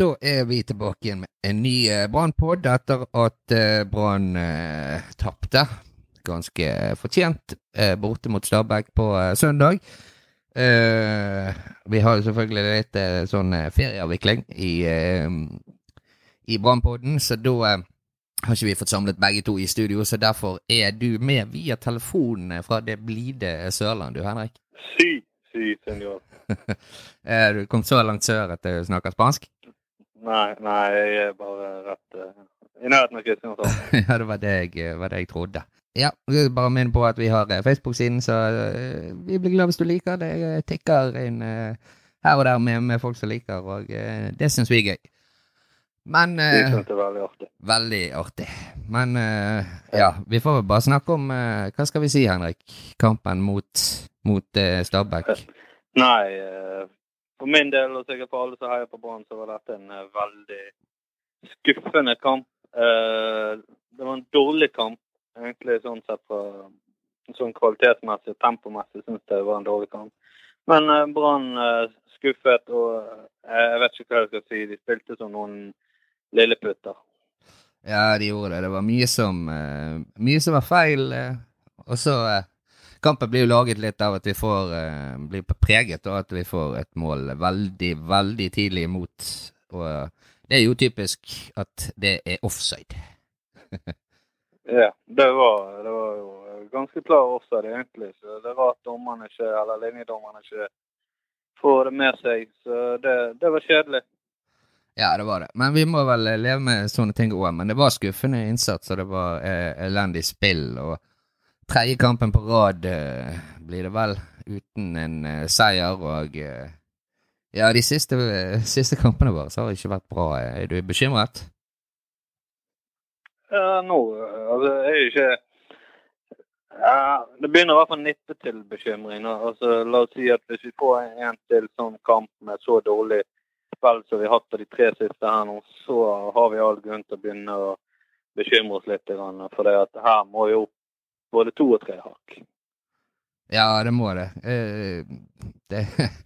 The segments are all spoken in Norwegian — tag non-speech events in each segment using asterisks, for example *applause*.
Da er vi tilbake igjen med en ny eh, Brann-pod etter at eh, Brann eh, tapte. Ganske fortjent eh, borte mot Stabæk på eh, søndag. Eh, vi har jo selvfølgelig litt sånn ferieavvikling i, i Brannpodden, så da har ikke vi fått samlet begge to i studio, så derfor er du med via telefonen fra det blide Sørland, du Henrik. Si, si, senor. *laughs* Du kom så langt sør at du snakker spansk? Nei, nei, jeg er bare rett uh, i nærheten av Kristiansand. *laughs* ja, det var det jeg, var det jeg trodde. Ja, bare minn på at vi har eh, Facebook-siden, så uh, vi blir glad hvis du liker det. Tikker inn uh, her og der med, med folk som liker, og eh, det syns vi er gøy. Men eh, det er veldig artig. Veldig artig. Men uh, ja, vi får vel bare snakke om uh, Hva skal vi si, Henrik? Kampen mot, mot eh, Stabæk. Nei, eh, for min del, og sikkert for alle som heier på Brann, så var dette en eh, veldig skuffende kamp. Eh, det var en dårlig kamp, egentlig sånn sett fra sånn kvalitetsmessig og tempomessig syns jeg det var en dårlig kamp. Men eh, Brann skuffet, og jeg vet ikke hva jeg skal si. De spilte som noen lilleputter. Ja, de gjorde det. Det var mye som, mye som var feil. og så Kampen blir jo laget litt av at vi får uh, blir preget av at vi får et mål veldig, veldig tidlig imot. Og uh, det er jo typisk at det er offside. *laughs* Ja, det var, det var jo ganske klar offside egentlig. Så det var at dommerne ikke, eller linjedommerne ikke får det med seg. Så det, det var kjedelig. Ja, det var det. Men vi må vel leve med sånne ting òg. Men det var skuffende innsats, og det var eh, elendig spill. Og tredje kampen på rad eh, blir det vel uten en eh, seier. Og eh, ja, de siste, siste kampene våre så har det ikke vært bra. Er du bekymret? Ja, nå altså, er ikke ja, Det begynner i hvert fall å nippe til bekymring. Altså, la oss si at hvis vi får en til sånn kamp med så dårlig spill som vi har hatt av de tre siste her nå, så har vi all grunn til å begynne å bekymre oss litt. For det at her må vi opp både to og tre hakk. Ja, det må det. Eh, det. *laughs*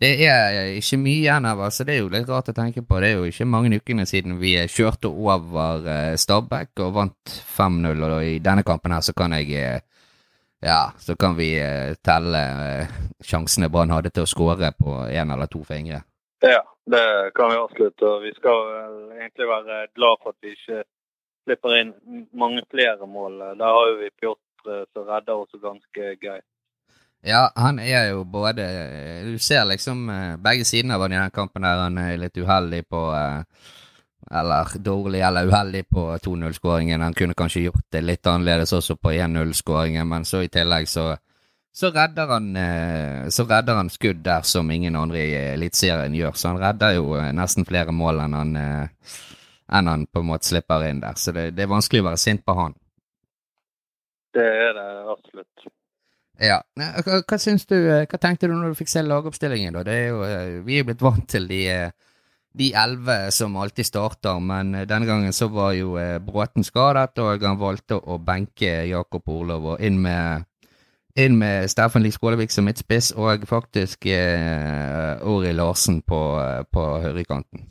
Det er ikke mye igjen av så Det er jo litt rart å tenke på. Det er jo ikke mange ukene siden vi kjørte over eh, Stabæk og vant 5-0. Og i denne kampen her så kan jeg eh, Ja, så kan vi telle sjansene Brann hadde til å skåre på én eller to fingre. Ja, det kan vi avslutte. og Vi skal egentlig være glad for at vi ikke slipper inn mange flere mål. Der har vi Pjotr som redder oss ganske greit. Ja, han er jo både Du ser liksom eh, begge sidene av han i den kampen der. Han er litt uheldig på eh, Eller dårlig eller uheldig på 2-0-skåringen. Han kunne kanskje gjort det litt annerledes også på 1-0-skåringen, men så i tillegg så så redder, han, eh, så redder han skudd der som ingen andre i Eliteserien gjør. Så han redder jo eh, nesten flere mål enn han, eh, enn han på en måte slipper inn der. Så det, det er vanskelig å være sint på han. Det er det absolutt. Ja. Hva, hva syns du, eh, hva tenkte du når du fikk se lagoppstillingen, da? Det er jo, eh, vi er blitt vant til de eh, de elleve som alltid starter, men denne gangen så var jo Bråten skadet, og han valgte å benke Jakob Orlov og inn med inn med Steffen Lie Skålevik som midtspiss, og faktisk eh, Ori Larsen på, på høyrekanten.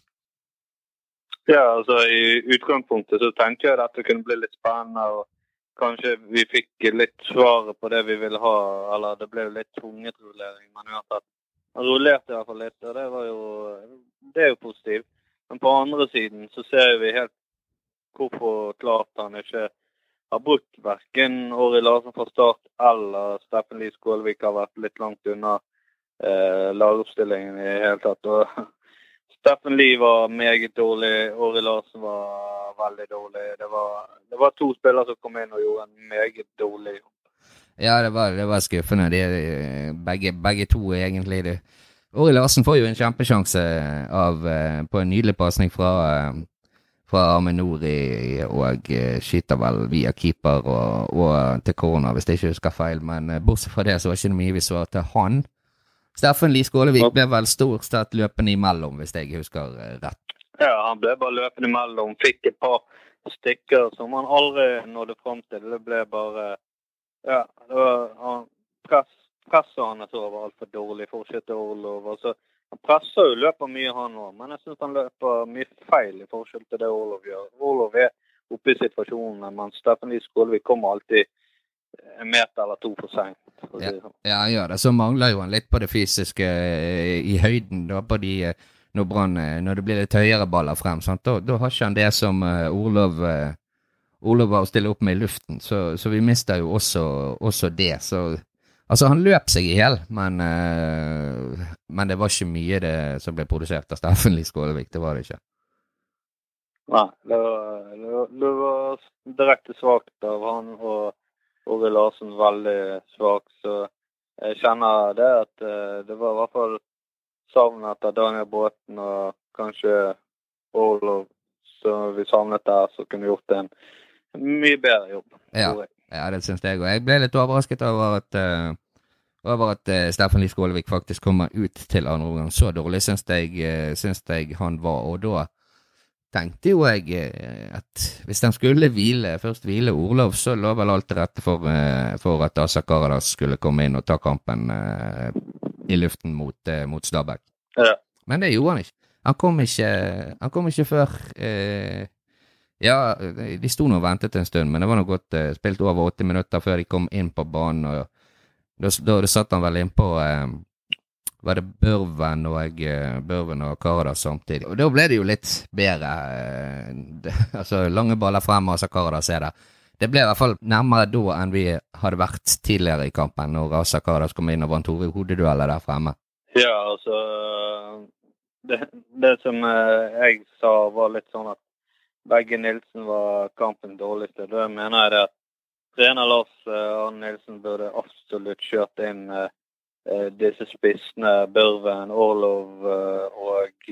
Ja, altså I utgangspunktet så tenkte jeg at dette kunne bli litt spennende. og Kanskje vi fikk litt svaret på det vi ville ha. Eller det ble litt tvunget rullering. Men uansett, han rullerte i hvert fall litt, og det var jo det er jo positivt. Men på andre siden så ser vi helt hvorfor klart han ikke har brukt verken Åri Larsen fra start eller Steffen Lie Skålvik har vært litt langt unna eh, lagoppstillingen i det hele tatt. Og Steffen Lie var meget dårlig, Åri Larsen var veldig dårlig. Det var, det var to spillere som kom inn og gjorde en meget dårlig jobb. Ja, det var, det var skuffende. De, begge, begge to, egentlig. Ori Larsen får jo en kjempesjanse av, eh, på en nydelig pasning fra, eh, fra Aminori, og eh, skyter vel via keeper og, og til corner, hvis jeg ikke husker feil. Men bortsett fra det så var det ikke mye vi så til han. Steffen Lie Skålevik ble vel stort sett løpende imellom, hvis jeg husker rett. Ja, han ble bare løpende imellom. Fikk et par stykker som han aldri nådde fram til. Det ble bare Ja, det var han, press, presset hans over altfor dårlig. Fortsatte Orlov. Og så Han presser jo løper mye, han òg, men jeg syns han løper mye feil i forskjell til det Orlov gjør. Orlov er oppe i situasjonene, men Steffen Lie Skålevik kommer alltid en meter eller to for seint. Ja, sånn. ja, han gjør det. Så mangler jo han litt på det fysiske eh, i høyden. da på de eh, når, Brann, når det blir litt høyere baller frem. Sant? Da, da har ikke han det som uh, Orlov uh, Orlov var å stille opp med i luften, så, så vi mister jo også, også, det. Så altså, han løp seg i hjel, men, uh, men det var ikke mye det som ble produsert av Steffen Lie Skålevik. Det var det ikke. Nei, det var, det var, det var direkte svakt av han, og Åge Larsen veldig svak. Så jeg kjenner det at det var i hvert fall savn etter Daniel Bråten og kanskje Orlov som vi savnet der, som kunne gjort en mye bedre jobb. Ja, ja det syns jeg òg. Jeg ble litt overrasket over at uh, over at uh, Steffen Lie Skålevik faktisk kommer ut til andre omgang. Så dårlig syns jeg, uh, syns jeg han var. Og da tenkte jo jeg at hvis de skulle hvile, først hvile Orlov, så lå vel alt til rette for, for at Asa Karadas skulle komme inn og ta kampen i luften mot, eh, mot Stabæk. Ja. Men det gjorde han ikke. Han kom ikke, han kom ikke før eh, Ja, de sto nå og ventet en stund, men det var nå godt eh, spilt over 80 minutter før de kom inn på banen. og Da, da satt han vel innpå eh, Var det Børven og, eh, Børven og Karadas samtidig? Og da ble det jo litt bedre. Eh, det, *laughs* altså, lange baller frem, og så Karadas er der det ble i hvert fall nærmere da enn vi hadde vært tidligere i kampen, når Asa Karadas kom inn og vant hoveddueller der fremme. Ja, altså det, det, som eh, jeg sa, var litt sånn at begge Nilsen var kampens dårligste. Da mener jeg det at trener Lars Arne Nilsen burde absolutt kjørt inn Eh, disse spissene, Børven, Orlov eh, og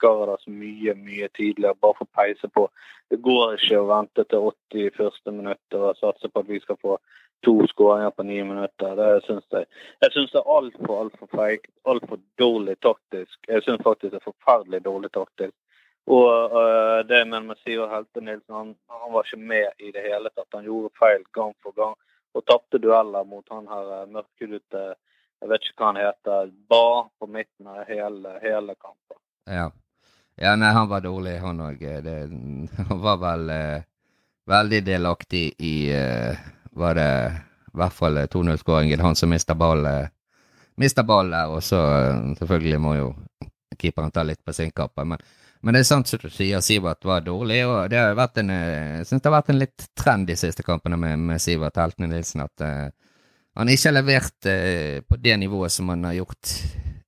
Garadas mye, mye tidligere, bare for å peise på. Det går ikke å vente til 80 første minutter og satse på at vi skal få to skåringer på ni minutter. Det syns jeg. Jeg syns det er altfor, altfor feigt. Altfor dårlig taktisk. Jeg syns faktisk det er forferdelig dårlig taktisk. Og uh, det med, Sivert Helte Nilsen, han, han, var ikke med i det hele tatt. Han gjorde feil gang for gang og tapte dueller mot han her mørkhudete uh, jeg vet ikke hva han heter, ba på midten av hele, hele kampen. Ja. ja. nei, han var dårlig, han òg. Han var vel eh, veldig delaktig i eh, Var det i hvert fall 2-0-skåringen? Han som mista ballen. mista ballen der, og så eh, selvfølgelig må jo keeperen ta litt på sin kappe. Men, men, det er sant som du sier, Sivert var dårlig, og det har vært en, eh, jeg synes det har vært en litt trend de siste kampene med, med Sivert Heltene Nilsen. at eh, han ikke har levert eh, på det nivået som han har gjort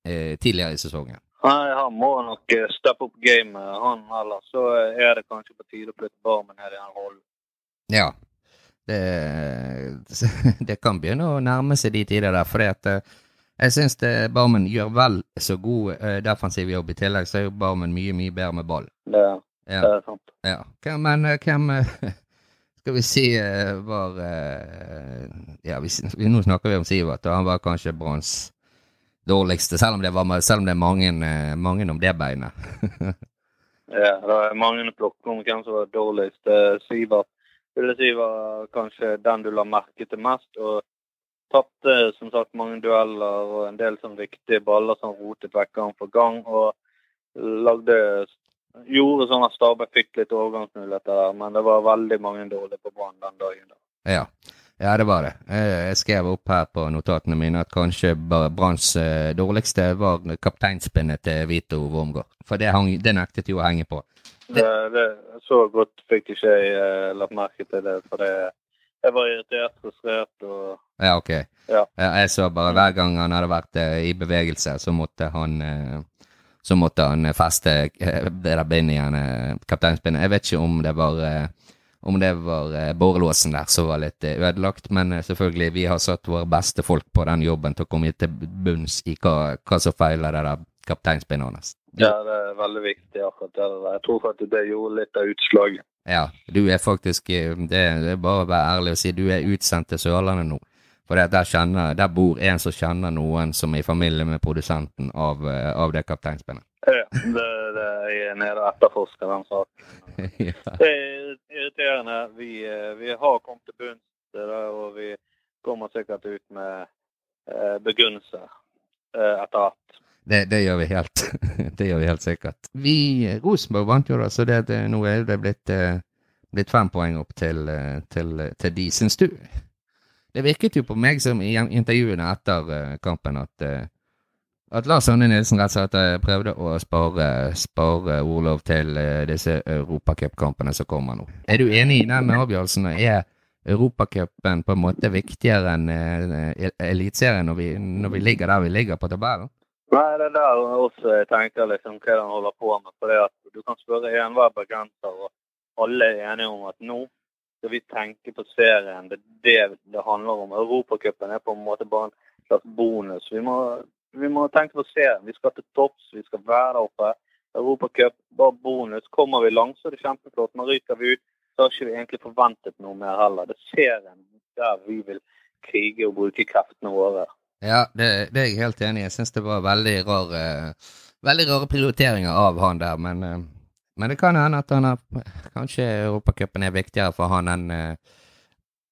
eh, tidligere i sesongen. Nei, han må nok eh, steppe opp gamet, han eller så er det kanskje på tide å flytte Barmen ned i den rollen. Ja, det, *laughs* det, kan begynne å nærme seg de tider der, for eh, jeg syns Barmen gjør vel så god defensiv jobb. I tillegg så er jo Barmen mye, mye bedre med ball. Det, ja. det er sant. Ja. Men hvem *laughs* skal vi si uh, var uh, Ja, vi, nå snakker vi om Sivert, og han var kanskje Branns dårligste, selv om det, var, selv om det er mange, uh, mange om det beinet. *laughs* ja, det er mange å plukke om hvem som var dårligst. Sivert ville si var kanskje den du la merke til mest. og Tapte som sagt mange dueller og en del sånn viktige baller som rotet vekk gang for gang. Og lagde gjorde sånn at Stabæk fikk litt overgangsmuligheter der, men det var veldig mange dårlige på Brann den dagen. da. Ja. ja, det var det. Jeg skrev opp her på notatene mine at kanskje Branns eh, dårligste var kapteinspinnet til Vito Wormgård. For det, hang, det, nektet jo å henge på. Det, det, så godt fikk ikke jeg uh, lagt merke til det, for det, jeg var irritert, frustrert og Ja, ok. Ja. Jeg så bare hver gang han hadde vært uh, i bevegelse, så måtte han så måtte han feste eh, det der bindet igjen, eh, kapteinspinnet. Jeg vet ikke om det var eh, om det var borrelåsen der som var litt ødelagt, men selvfølgelig, vi har satt våre beste folk på den jobben til å komme til bunns i hva, hva som feiler det der kapteinspinnet hans. Ja, det er veldig viktig akkurat det der. Jeg tror faktisk det gjorde litt av utslaget. Ja, du er faktisk Det er bare å være ærlig og si du er utsendt til Sørlandet nå. For der, kjenner, der, bor en som kjenner noen som er i familie med produsenten av, eh, av det kapteinspennet. Ja, det, det er nede og etterforsker den saken. *laughs* ja. Det er irriterende. Vi, eh, vi har kommet til bunns i det, og vi kommer sikkert ut med eh, begrunnelse eh, etter hvert. Det, det, gjør vi helt. *laughs* det gjør vi helt sikkert. Vi, Rosenborg vant jo, da, så det, det, nå er det blitt, blitt fem poeng opp til, til, til de. Syns du Det virket jo på meg som i intervjuene etter kampen at at Lars Anne Nilsen rett og slett prøvde å spare, spare Orlov til disse europacupkampene som kommer nå. Er du enig i den avgjørelsen? Er Europacupen på en måte viktigere enn Eliteserien når, når, vi ligger der vi ligger på tabellen? Nei, det er der også jeg tenker liksom hva han holder på med. For det at Du kan spørre enhver bergenser, og alle er enige om at nå skal vi tenke på serien. Det er det det handler om. Europacupen er på en måte bare en slags bonus. Vi må, vi må tenke på serien. Vi skal til topps, vi skal være der oppe. Europacup, bare bonus. Kommer vi langt, så er det kjempeflott. Men ryker vi ut, så har ikke vi egentlig forventet noe mer heller. Det er serien der vi vil krige og bruke kreftene våre. Ja, det, det, er jeg helt enig i. Jeg syns det var veldig rare, veldig rare prioriteringer av han der. Men, eh, men det kan hende at han har, kanskje Europacupen er viktigere for han enn en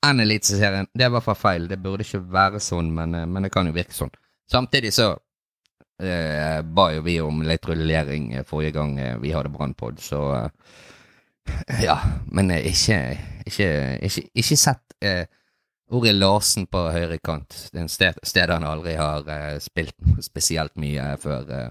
enn Eliteserien. Det er i hvert fall feil. Det burde ikke være sånn, men, eh, men det kan jo virke sånn. Samtidig så eh, ba jo vi om litt rullering forrige gang vi hadde Brannpod, så eh, ja, men ikke, ikke, ikke, ikke sett eh, Ori Larsen på høyre kant. Er en sted, sted han aldri har eh, spilt *laughs* spesielt mye før.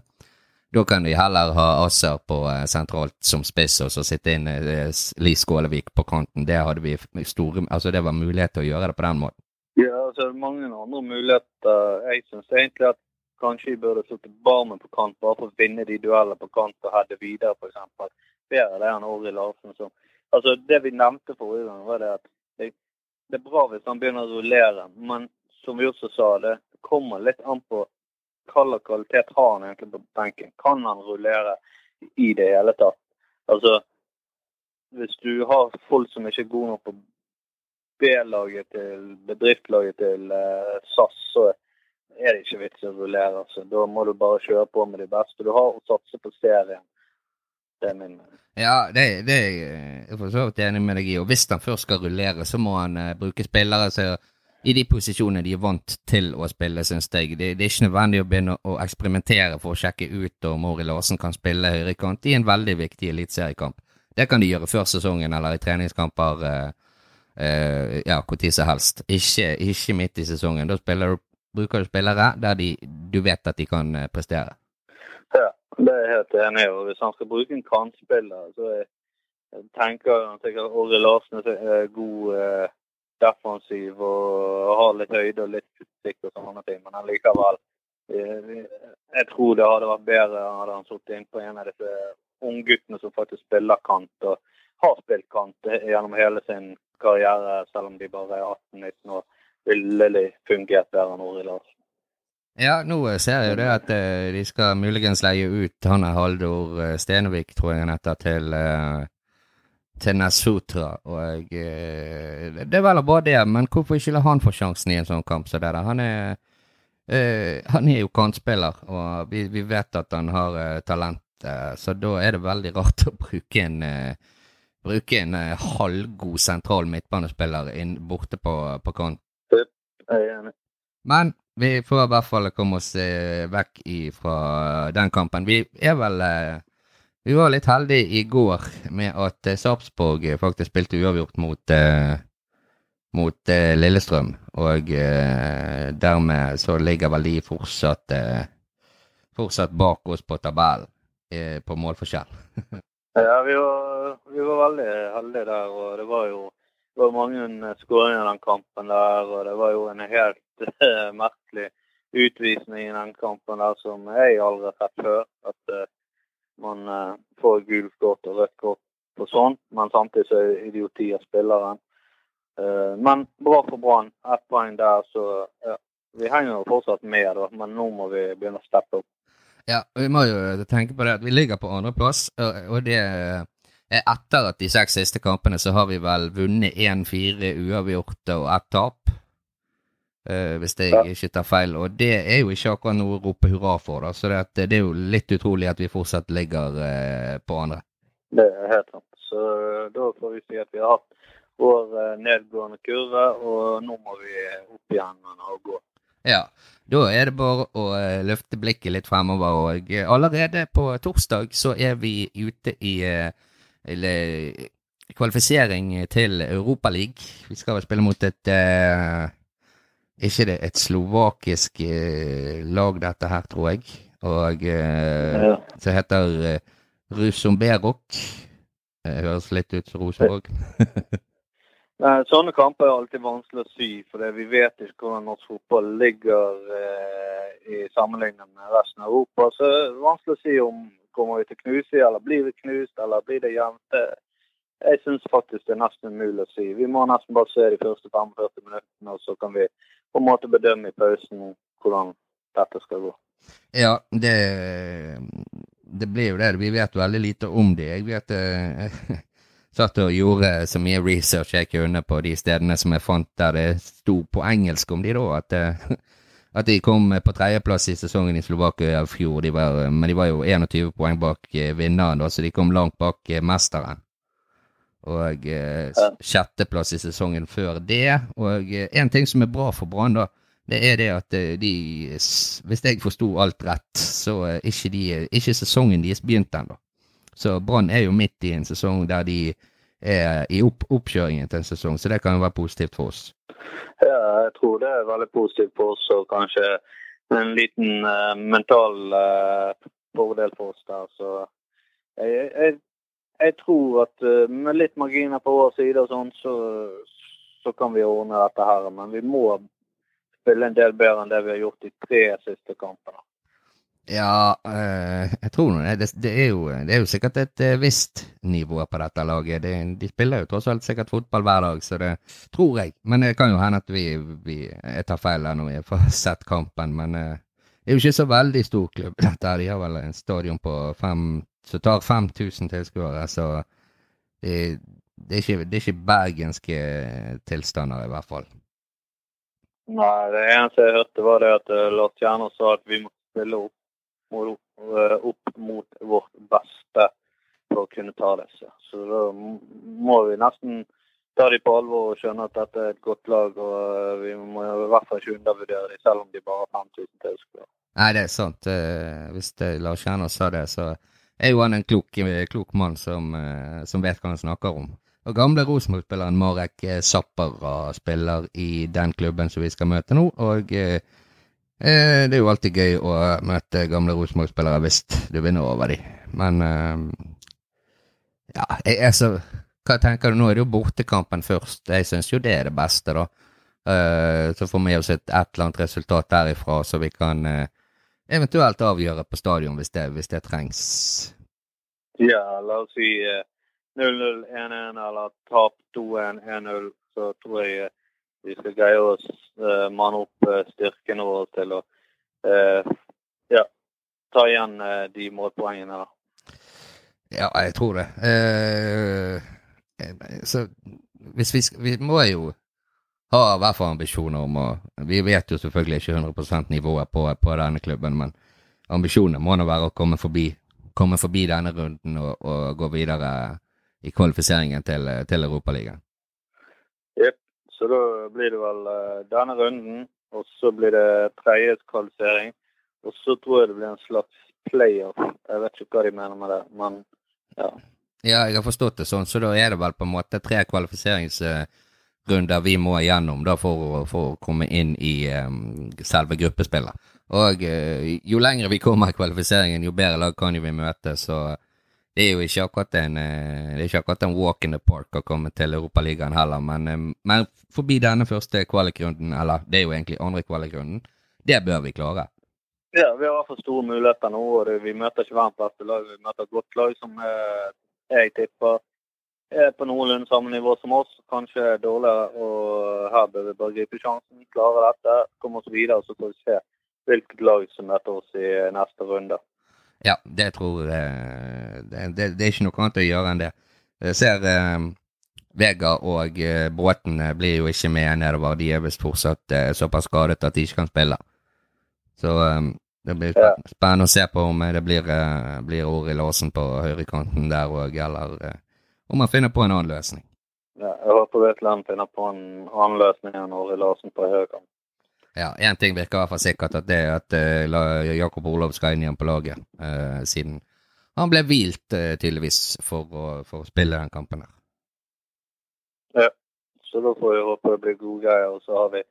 Da kan de heller ha Asser på eh, sentralt som spiss, og så sitte inn eh, Li Skålevik på kanten. Det hadde vi store Altså, det var mulighet til å gjøre det på den måten. Ja, altså mange andre muligheter. Jeg syns egentlig at kanskje vi burde satt Barmen på kant, bare for å vinne de duellene på kant og heade videre, f.eks bedre det enn Åri Larsen. Så, altså, det vi nevnte forrige gang, var det at det, det, er bra hvis han begynner å rullere. Men som vi også sa, det kommer litt an på hva kvalitet har han egentlig på benken. Kan han rullere i det hele tatt? Altså, hvis du har folk som ikke er gode nok på B-laget til bedriftslaget til eh, SAS, så er det ikke vits i å rullere. Altså. Da må du bare kjøre på med de beste du har og satse på serien. Det er min Ja, det, det er jeg for så vidt enig med deg i. Og hvis han først skal rullere, så må han uh, bruke spillere så, i de posisjonene de er vant til å spille, syns jeg. Det, det, er ikke nødvendig å begynne å eksperimentere for å sjekke ut om Mori Larsen kan spille høyrekant i en veldig viktig eliteseriekamp. Det kan de gjøre før sesongen eller i treningskamper eh, eh, ja, når som helst. Ikke, ikke, midt i sesongen. Da du, bruker du spillere der de, du vet at de kan prestere. Ja. Det er helt enig i. Hvis han skal bruke en kantspiller, så jeg, jeg tenker jeg at Åre Larsen er god eh, defensiv og har litt høyde og litt utsikt og sånne ting. Men allikevel jeg, jeg tror det hadde vært bedre hadde han sittet inn på en av disse ungguttene som faktisk spiller kant, og har spilt kant gjennom hele sin karriere, selv om de bare er 18-19 år. Ville fungert bedre nå i Larsen. Ja, nå ser jeg jo det at uh, de skal muligens leie ut han Haldor uh, Stenevik, tror jeg han heter, til, uh, til eh, Og det er vel bra det, men hvorfor ikke la han få sjansen i en sånn kamp som det der? Han er, han er jo kantspiller, og vi, vi, vet at han har talent, så da er det veldig rart å bruke en bruke en halvgod sentral midtbanespiller inn borte på, på kant. Men vi får i hvert fall komme oss eh, vekk fra den kampen. Vi er vel eh, Vi var litt heldige i går med at eh, Sarpsborg faktisk spilte uavgjort mot, mot Lillestrøm. Og dermed så ligger vel de fortsatt, fortsatt bak oss på tabellen på målforskjell. *laughs* ja, vi var, vi var veldig heldige der, og det var jo det var mange skåringer i den kampen der. Og det var jo en helt merkelig utvisning i den kampen der som jeg aldri har sett før. At man uh, får gult kort og rødt kort på sånn, men samtidig så er det idioti av spilleren. Uh, men bra for Brann. Ett poeng der, så ja, vi henger jo fortsatt med, da, men nå må vi begynne å steppe opp. Ja, vi må jo tenke på det at vi ligger på andreplass, og det er etter at de seks siste kampene så har vi vel vunnet 1-4 uavgjort og ett tap. Uh, hvis jeg ikke tar feil. Og det er jo ikke akkurat noe å rope hurra for. da, Så det, det, er jo litt utrolig at vi fortsatt ligger uh, på andre. Det er helt sant. Så uh, da får vi si at vi har hatt vår nedgående kurve, og nå må vi opp igjen og gå. Ja. Da er det bare å løfte blikket litt fremover. Og allerede på torsdag så er vi ute i uh, kvalifisering til Europaligaen. Vi skal vel spille mot et Ikke det et slovakisk lag, dette her, tror jeg. Og ja. som heter Rusomberok. Høres litt ut som Rosenborg. *laughs* Nei, Sånne kamper er alltid vanskelig å si, for vi vet ikke hvordan norsk fotball ligger eh, i sammenligning med resten av Europa. Så det er vanskelig å si om kommer vi til å knuse, eller blir vi knust, eller blir det jevnt. Jeg syns faktisk det er nesten umulig å si. Vi må nesten bare se de første 45 minuttene, og så kan vi på en måte bedømme i pausen hvordan dette skal gå. Ja, det, det blir jo det. Vi vet veldig lite om det. Jeg vet jeg *laughs* satt og gjorde så mye research jeg kunne på de stedene som jeg fant der det sto på engelsk om de da, at, eh, at de kom på tredjeplass i sesongen i Slovakia i fjor. De var, men de var jo 21 poeng bak eh, vinneren, da, så de kom langt bak eh, mesteren. Og sjetteplass i sesongen før det. Og en ting som er bra for Brann, da, det er det at de Hvis jeg forsto alt rett, så er ikke, de, ikke sesongen deres begynt ennå. Så Brann er jo midt i en sesong der de er i opp oppkjøringen til en sesong, så det kan jo være positivt for oss. Ja, jeg tror det er veldig positivt for oss, og kanskje en liten uh, mental uh, fordel for oss der. Så jeg, jeg, jeg tror at uh, med litt marginer på vår side og sånn, så, så, kan vi ordne dette her. Men vi må spille en del bedre enn det vi har gjort de tre siste kampene. Ja, øh, jeg tror nå det, det, er jo, det er jo sikkert et øh, visst nivå på dette laget. Det, de spiller jo tross alt sikkert fotball hver dag, så det tror jeg. Men det kan jo hende at vi, vi jeg tar feil her når vi får *laughs* sett kampen. Men øh, det er jo ikke så veldig stor klubb, dette. De har vel en stadion på som tar 5000 tilskuere, så det, det, er ikke, det er ikke bergenske tilstander, i hvert fall. Nei, det eneste jeg hørte, var det at Lars Kjerner sa at vi må spille opp Eh, opp mot vårt beste for å kunne ta disse. Så da må vi nesten ta dem på alvor og skjønne at dette er et godt lag. Og eh, vi må i hvert fall ikke undervurdere dem, selv om de bare har 5000 tilskuere. Nei, det er sant. Eh, hvis Lars Kjerner sa det, så er jo han en klok, klok mann som, som, vet hva han snakker om. Og gamle Rosenborg-spilleren Marek Zappara spiller i den klubben som vi skal møte nå. og Eh, det er jo alltid gøy å møte gamle Rosenborg-spillere hvis du vinner over dem. Men eh, ja, så Hva tenker du nå? Er det jo bortekampen først. Jeg syns jo det er det beste, da. Eh, så får vi oss et, et eller annet resultat derifra, så vi kan eventuelt avgjøre på stadion hvis det, hvis det trengs. Ja, la oss si 0-0, 1-1 eller tap 2-1, 1-0, så tror jeg vi skal greie å uh, manne opp uh, vår til å uh, ja, ta igjen de målpoengene. da. Ja, jeg tror det. så hvis vi, vi må jo ha i hvert fall ambisjoner om å Vi vet jo selvfølgelig ikke 100% nivået på, på, denne klubben, men ambisjonene må nå være å komme forbi, komme forbi denne runden og, og, gå videre i kvalifiseringen til, til Europaligaen. Så da blir det vel uh, denne runden, og så blir det tredje. Og så tror jeg det blir en slags playoff. Jeg vet ikke hva de mener med det, men ja. Ja, jeg har forstått det sånn, så da er det vel på en måte tre kvalifiseringsrunder vi må igjennom da for, for å komme inn i um, selve gruppespillet. Og uh, jo lengre vi kommer i kvalifiseringen, jo bedre lag kan vi møte, så det er jo ikke akkurat en, er ikke akkurat en walk in the park å komme til Europaligaen heller, men, men, forbi denne første kvalikrunden, eller det er jo egentlig andre kvalikrunden, det bør vi klare. Ja, vi har i hvert fall store muligheter nå. og Vi møter ikke verdens beste lag, vi møter et godt lag som eh, jeg tipper er på noenlunde samme nivå som oss. Kanskje dårligere, og her bør vi bare gripe sjansen, klare dette, komme oss videre, så får vi se hvilket lag som møter oss i neste runde. Ja, det tror jeg eh, det, det, det, er ikke noe annet å gjøre enn det. Jeg ser eh, Vega og eh, Bråten eh, blir jo ikke med nedover. De er visst fortsatt eh, såpass skadet at de ikke kan spille. Så eh, det blir spennende å se på om det blir, blir ord i låsen på høyrekanten der òg, eller om man finner på en annen løsning. Ja, jeg håper Vetland finner på en annen løsning enn Ori Larsen på høyrekant. Ja, én ting virker i hvert fall sikkert, at det er at uh, Jakob Olav skal inn igjen på laget. Uh, siden han ble hvilt, uh, tydeligvis, for å, for å, spille den kampen her. Ja, så da får vi håpe det blir gode greier. Og så har vi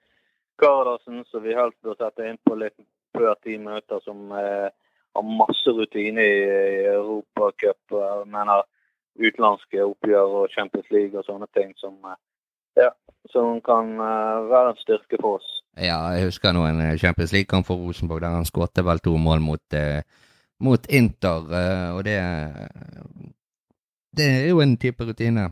Kardasen, som vi helst bør sette inn på litt før ti minutter, som har masse rutine i, i Europacup. mener utenlandske oppgjør og Champions League og sånne ting som ja, som kan være en styrke for oss. Ja, jeg husker nå en Champions League-kamp for Rosenborg der han skåret vel to mål mot, eh, mot Inter, eh, og det Det er jo en type rutine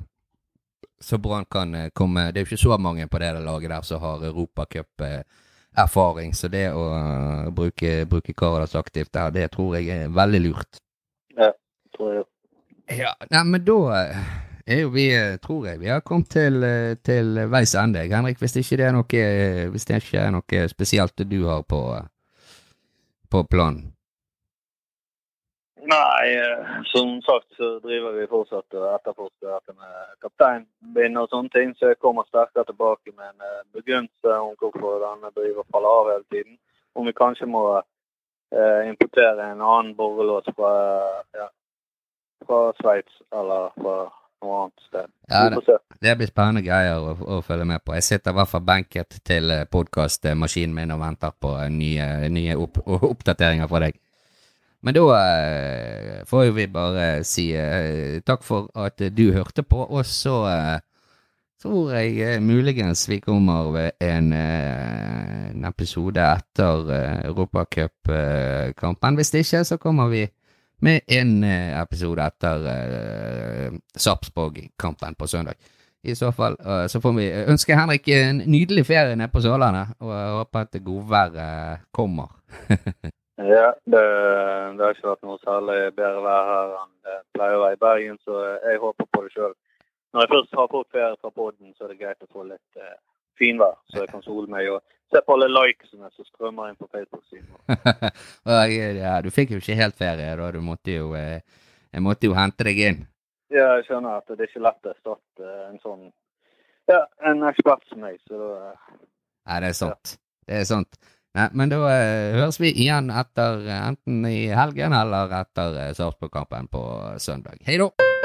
så Brann kan eh, komme Det er jo ikke så mange på det laget der som har europacup-erfaring, så det å bruke, bruke Karadas aktivt der, det tror jeg er veldig lurt. Ja, tror jeg. Ja, nei, men da er jo vi, tror jeg, vi har kommet til, til veis ende. Henrik, hvis ikke det er noe, hvis det ikke er noe spesielt du har på, på planen? Nei, som sagt så driver vi fortsatt og etterforsker dette med kapteinbind og sånne ting, så jeg kommer sterkere tilbake med en begrunnelse om hvorfor denne driver og faller av hele tiden. Om vi kanskje må eh, importere en annen borrelås fra, ja, fra Sveits eller fra noe annet sted. Ja, det, det, blir spennende greier å, å, følge med på. Jeg sitter i hvert fall benket til eh, podkastmaskinen min og venter på nye, nye opp, oppdateringer fra deg. Men da eh, får vi bare si eh, takk for at du hørte på, og så eh, tror jeg eh, muligens vi kommer ved en, eh, en episode etter Europacupkampen. Hvis ikke, så kommer vi med en eh, episode etter uh, Sarpsborg-kampen på søndag. I så fall uh, så får vi ønske Henrik en nydelig ferie nede på Sørlandet, og jeg håper at godværet kommer. *laughs* ja, det, det, har ikke vært noe særlig bedre vær her enn det pleier å være i Bergen, så jeg håper på det sjøl. Når jeg først har fått ferie fra poden, så er det greit å få litt uh, finvær, så jeg kan sole meg og se på alle likesene som strømmer inn på Facebook-siden. *laughs* ja, du fikk jo ikke helt ferie da, du måtte jo, eh, jeg måtte jo hente deg inn. Ja, jeg skjønner at det er ikke lett å erstatte en sånn ja, en ekspert som meg, så da Nei, det er sant. Ja. Det er sant. Nei, men da høres vi igjen etter enten i helgen eller etter Sarpsborg-kampen på søndag. Hei da!